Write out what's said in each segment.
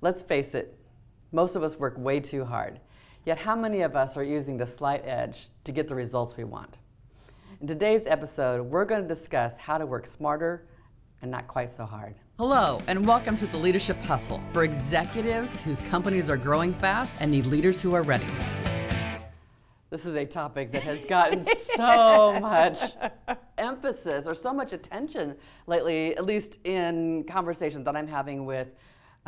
Let's face it, most of us work way too hard. Yet, how many of us are using the slight edge to get the results we want? In today's episode, we're going to discuss how to work smarter and not quite so hard. Hello, and welcome to the Leadership Hustle for executives whose companies are growing fast and need leaders who are ready. This is a topic that has gotten so much emphasis or so much attention lately, at least in conversations that I'm having with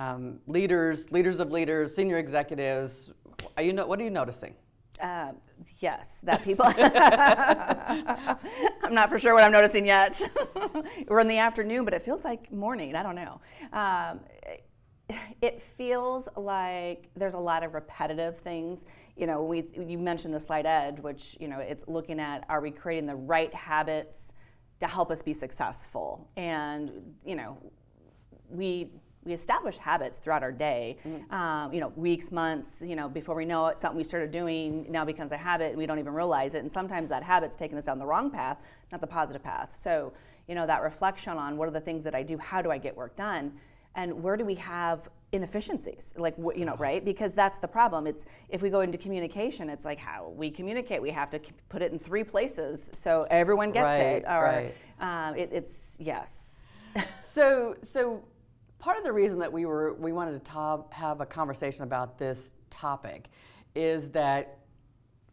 um, leaders, leaders of leaders, senior executives. Are you know, what are you noticing? Uh, yes, that people. I'm not for sure what I'm noticing yet. We're in the afternoon, but it feels like morning. I don't know. Um, it feels like there's a lot of repetitive things. You know, we you mentioned the slight edge, which you know it's looking at are we creating the right habits to help us be successful, and you know, we we establish habits throughout our day. Mm-hmm. Um, you know, weeks, months. You know, before we know it, something we started doing now becomes a habit, and we don't even realize it. And sometimes that habit's taking us down the wrong path, not the positive path. So, you know, that reflection on what are the things that I do, how do I get work done, and where do we have inefficiencies like you know right because that's the problem it's if we go into communication it's like how we communicate we have to put it in three places so everyone gets right, it or right. um, it, it's yes so so part of the reason that we were we wanted to have a conversation about this topic is that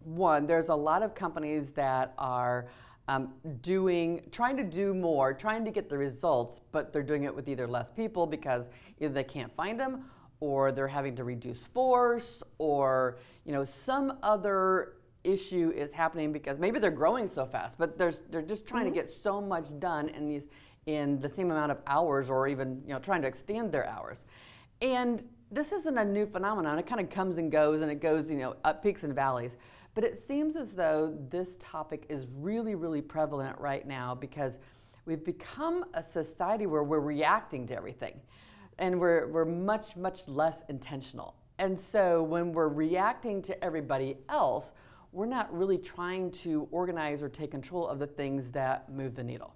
one, there's a lot of companies that are um, doing, trying to do more, trying to get the results, but they're doing it with either less people because either they can't find them, or they're having to reduce force, or you know some other issue is happening because maybe they're growing so fast, but there's, they're just trying mm-hmm. to get so much done in these in the same amount of hours or even you know trying to extend their hours. And this isn't a new phenomenon. It kind of comes and goes and it goes, you know, up peaks and valleys. But it seems as though this topic is really, really prevalent right now because we've become a society where we're reacting to everything and we're, we're much, much less intentional. And so when we're reacting to everybody else, we're not really trying to organize or take control of the things that move the needle.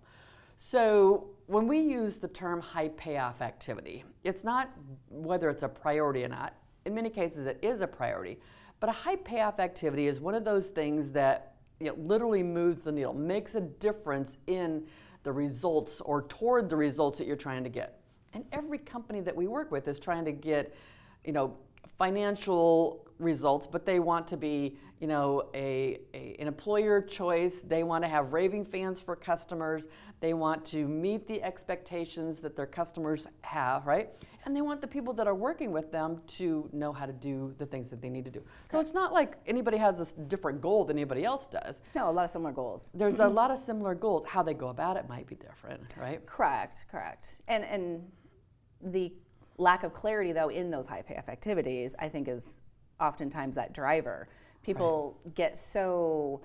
So when we use the term high payoff activity, it's not whether it's a priority or not. In many cases, it is a priority. But a high payoff activity is one of those things that you know, literally moves the needle, makes a difference in the results or toward the results that you're trying to get. And every company that we work with is trying to get, you know, financial results, but they want to be, you know, a, a, an employer choice. They want to have raving fans for customers. They want to meet the expectations that their customers have, right? And they want the people that are working with them to know how to do the things that they need to do. Correct. So it's not like anybody has a different goal than anybody else does. No, a lot of similar goals. There's a lot of similar goals. How they go about it might be different, right? Correct, correct. And and the lack of clarity though in those high payoff activities, I think is oftentimes that driver. People right. get so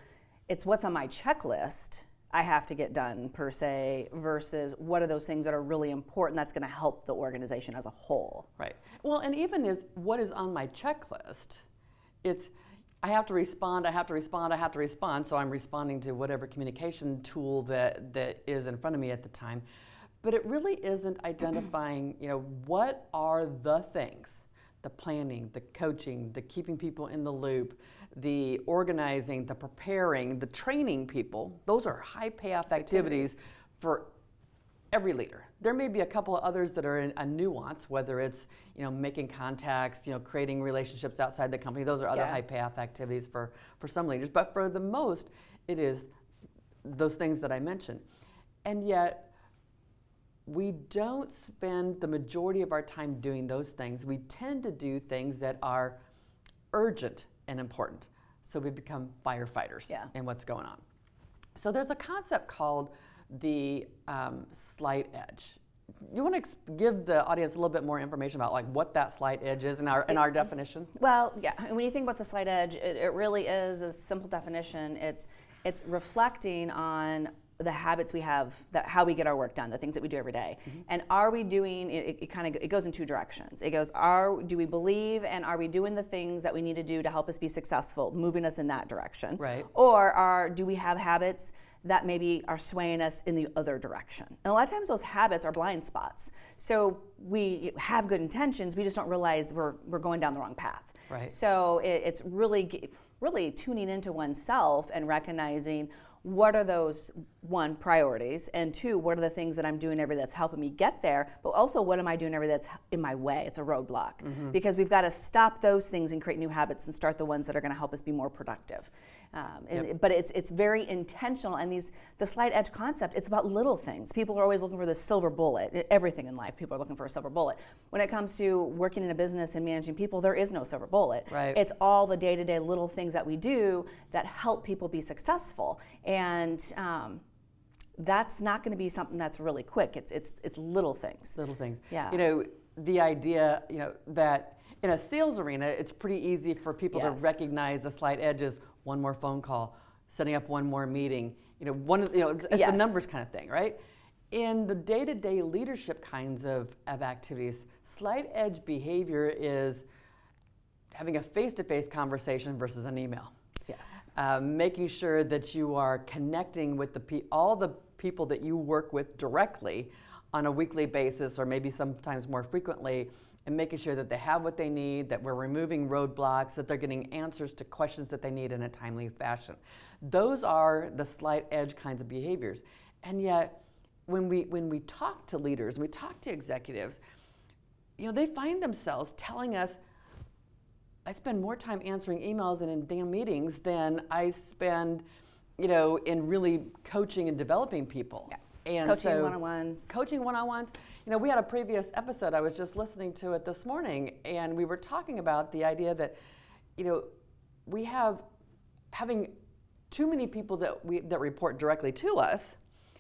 it's what's on my checklist I have to get done per se versus what are those things that are really important that's going to help the organization as a whole. Right. Well, and even is what is on my checklist, it's I have to respond, I have to respond, I have to respond, so I'm responding to whatever communication tool that that is in front of me at the time. But it really isn't identifying, you know, what are the things the planning, the coaching, the keeping people in the loop, the organizing, the preparing, the training people, those are high payoff activities, activities for every leader. There may be a couple of others that are in a nuance, whether it's you know making contacts, you know creating relationships outside the company. Those are other yeah. high payoff activities for for some leaders. But for the most, it is those things that I mentioned, and yet we don't spend the majority of our time doing those things. We tend to do things that are urgent and important. So we become firefighters yeah. in what's going on. So there's a concept called the um, slight edge. You want to give the audience a little bit more information about like what that slight edge is in our in our definition? Well, yeah. When you think about the slight edge, it, it really is a simple definition. It's it's reflecting on the habits we have that how we get our work done the things that we do every day. Mm-hmm. and are we doing it, it kind of it goes in two directions it goes are do we believe and are we doing the things that we need to do to help us be successful moving us in that direction right or are do we have habits that maybe are swaying us in the other direction. And a lot of times those habits are blind spots. So we have good intentions, we just don't realize we're, we're going down the wrong path. Right. So it, it's really, really tuning into oneself and recognizing what are those one priorities and two what are the things that i'm doing every day that's helping me get there but also what am i doing every day that's in my way? It's a roadblock. Mm-hmm. because we've got to stop those things and create new habits and start the ones that are going to help us be more productive um, yep. but it's it's very intentional, and these the slight edge concept. It's about little things. People are always looking for the silver bullet. Everything in life, people are looking for a silver bullet. When it comes to working in a business and managing people, there is no silver bullet. Right. It's all the day to day little things that we do that help people be successful, and um, that's not going to be something that's really quick. It's it's it's little things. Little things. Yeah. You know the idea. You know that in a sales arena, it's pretty easy for people yes. to recognize the slight edges one more phone call, setting up one more meeting. You know, one of you know, it's, it's yes. a numbers kind of thing, right? In the day-to-day leadership kinds of, of activities, slight edge behavior is having a face-to-face conversation versus an email. Yes. Um, making sure that you are connecting with the pe- all the people that you work with directly on a weekly basis or maybe sometimes more frequently and making sure that they have what they need, that we're removing roadblocks, that they're getting answers to questions that they need in a timely fashion. Those are the slight edge kinds of behaviors. And yet, when we, when we talk to leaders, we talk to executives, you know, they find themselves telling us, I spend more time answering emails and in damn meetings than I spend, you know, in really coaching and developing people. Yeah. And coaching so, one-on-ones. Coaching one-on-ones. You know, we had a previous episode. I was just listening to it this morning, and we were talking about the idea that, you know, we have having too many people that we that report directly to us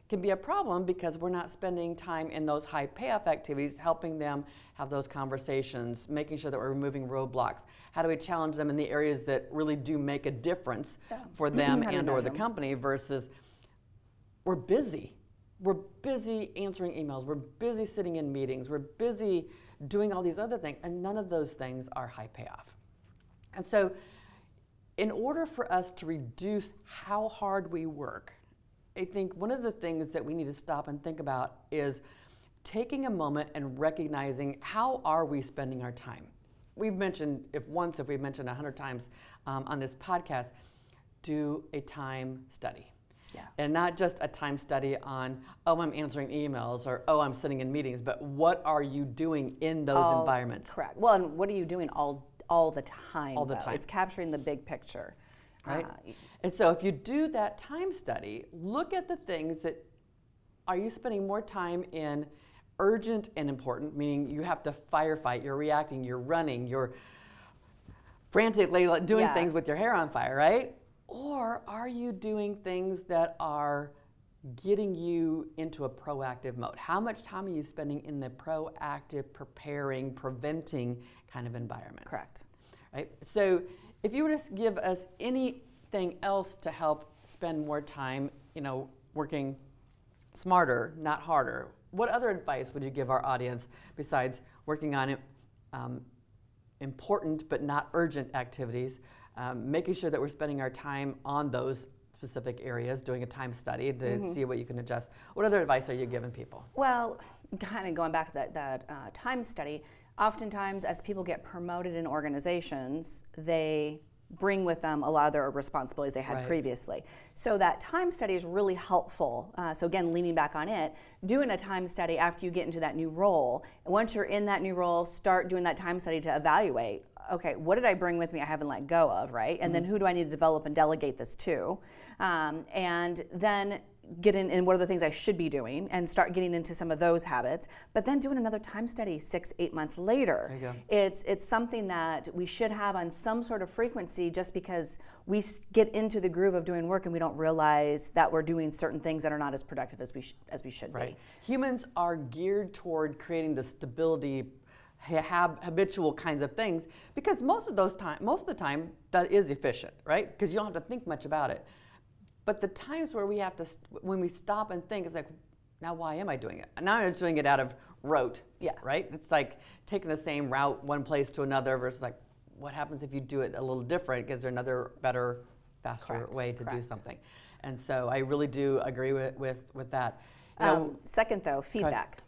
can be a problem because we're not spending time in those high payoff activities helping them have those conversations making sure that we're removing roadblocks how do we challenge them in the areas that really do make a difference yeah. for them and or the company versus we're busy we're busy answering emails, we're busy sitting in meetings, we're busy doing all these other things, and none of those things are high payoff. And so, in order for us to reduce how hard we work, I think one of the things that we need to stop and think about is taking a moment and recognizing how are we spending our time. We've mentioned, if once, if we've mentioned a hundred times um, on this podcast, do a time study. Yeah. And not just a time study on, oh, I'm answering emails or, oh, I'm sitting in meetings, but what are you doing in those all environments? Correct. Well, and what are you doing all, all the time? All the though? time. It's capturing the big picture. Right. Uh, and so if you do that time study, look at the things that are you spending more time in urgent and important, meaning you have to firefight, you're reacting, you're running, you're frantically doing yeah. things with your hair on fire, right? Or are you doing things that are getting you into a proactive mode? How much time are you spending in the proactive, preparing, preventing kind of environment? Correct. Right? So if you were to give us anything else to help spend more time, you know, working smarter, not harder, what other advice would you give our audience besides working on um, important but not urgent activies? Um, making sure that we're spending our time on those specific areas, doing a time study to mm-hmm. see what you can adjust. What other advice are you giving people? Well, kind of going back to that, that uh, time study, oftentimes as people get promoted in organizations, they bring with them a lot of their responsibilities they had right. previously. So that time study is really helpful. Uh, so again, leaning back on it, doing a time study after you get into that new role. And once you're in that new role, start doing that time study to evaluate okay, what did I bring with me I haven't let go of, right? And mm-hmm. then who do I need to develop and delegate this to? Um, and then get in, and what are the things I should be doing and start getting into some of those habits. But then doing another time study six, eight months later. It's, it's something that we should have on some sort of frequency just because we get into the groove of doing work and we don't realize that we're doing certain things that are not as productive as we, sh- as we should right. be. Humans are geared toward creating the stability have habitual kinds of things because most of those time most of the time that is efficient right because you don't have to think much about it but the times where we have to when we stop and think it's like now why am i doing it now i'm just doing it out of rote yeah right it's like taking the same route one place to another versus like what happens if you do it a little different is there another better faster Correct. way to Correct. do something And so I really do agree with, with, with that. You know, Um, second, though, feedback.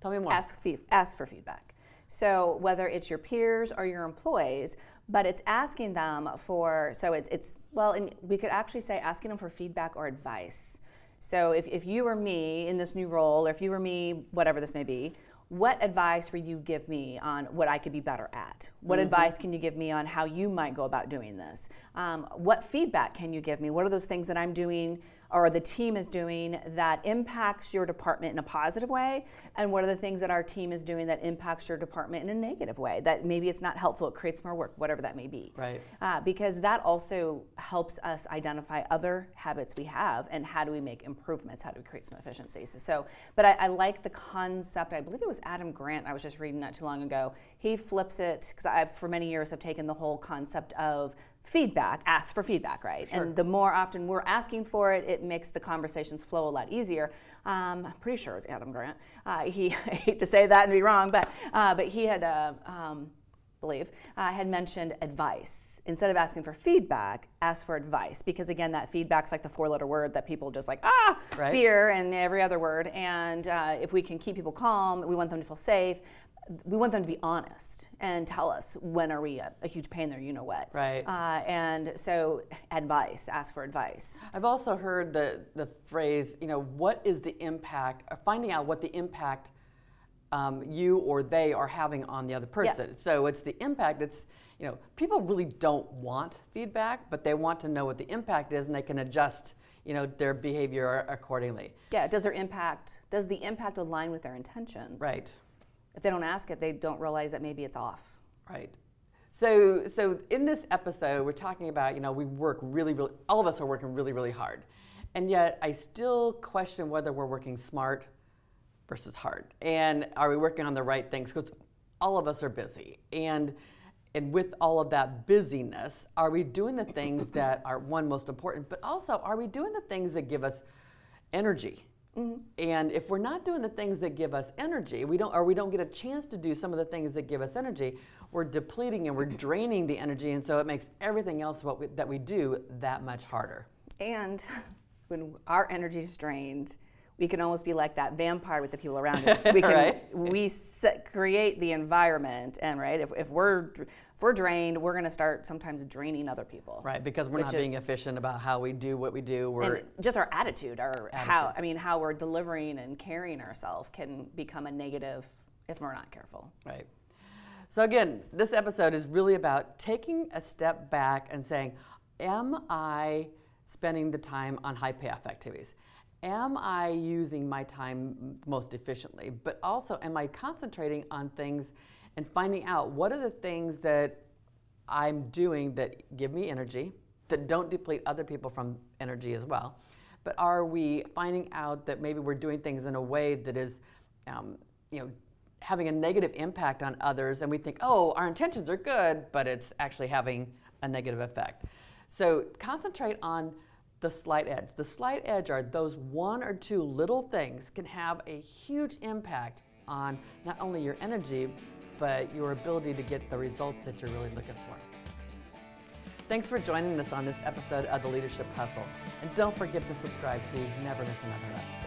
tell me more. ask, ask for feedback. So whether it's your peers or your employees, but it's asking them for, so it's, it's well, and we could actually say asking them for feedback or advice. So if, if you were me in this new role, or if you were me, whatever this may be, what advice would you give me on what I could be better at? What advice can you give me on how you might go about doing this? Um, what feedback can you give me? What are those things that I'm doing or the team is doing that impacts your department in a positive way? And what are the things that our team is doing that impacts your department in a negative way? That maybe it's not helpful, it creates more work, whatever that may be. Right. Uh, because that also helps us identify other habits we have and how do we make improvements, how do we create some efficiencies. So, but I, I like the concept, I believe it was Adam Grant, I was just reading not too long ago. He flips it, because I've for many years have taken the whole concept of feedback, ask for feedback, right? Sure. And the more often we're asking for it, it makes the conversations flow a lot easier. Um, I'm pretty sure it was Adam Grant. Uh, he, I hate to say that and be wrong, but, uh, but he had, uh, um, believe, uh, had mentioned advice. Instead of asking for feedback, ask for advice. Because again, that feedback's like the four letter word that people just like, ah, Right. fear and every other word. And uh, if we can keep people calm, we want them to feel safe. We want them to be honest and tell us when are we a, a huge pain there, you know what. Right. Uh, and so, advice, ask for advice. I've also heard the, the phrase, you know, what is the impact, or finding out what the impact um, you or they are having on the other person. So it's the impact, it's, you know, people really don't want feedback, but they want to know what the impact is and they can adjust, you know, their behavior accordingly. Yeah, does their impact, does the impact align with their intentions? Right. If they don't ask it, they don't realize that maybe it's off. Right. So, so in this episode, we're talking about, you know, we work really, really, all of us are working really, really hard. And yet I still question whether we're working smart versus hard. And are we working on the right things? Because all of us are busy. And, and with all of that busyness, are we doing the things that are, one, most important, but also are we doing the things that give us energy? And if we're not doing the things that give us energy, we don't, or we don't get a chance to do some of the things that give us energy, we're depleting and we're draining the energy, and so it makes everything else what we, that we do that much harder. And when our energy is drained, we can almost be like that vampire with the people around us. We can Right. we set, create the environment, and right, if, if we're if we're drained, we're going to start sometimes draining other people. Right, because we're not being efficient about how we do what we do. We're And just our attitude, our how I mean, how we're delivering and carrying ourselves can become a negative if we're not careful. Right. So again, this episode is really about taking a step back and saying, am I spending the time on high payoff activities? Am I using my time most efficiently? But also, am I concentrating on things and finding out what are the things that I'm doing that give me energy, that don't deplete other people from energy as well? But are we finding out that maybe we're doing things in a way that is, um, you know, having a negative impact on others, and we think, oh, our intentions are good, but it's actually having a negative effect. So concentrate on the slight edge. The slight edge are those one or two little things can have a huge impact on not only your energy, but your ability to get the results that you're really looking for. Thanks for joining us on this episode of The Leadership Hustle. And don't forget to subscribe so you never miss another episode.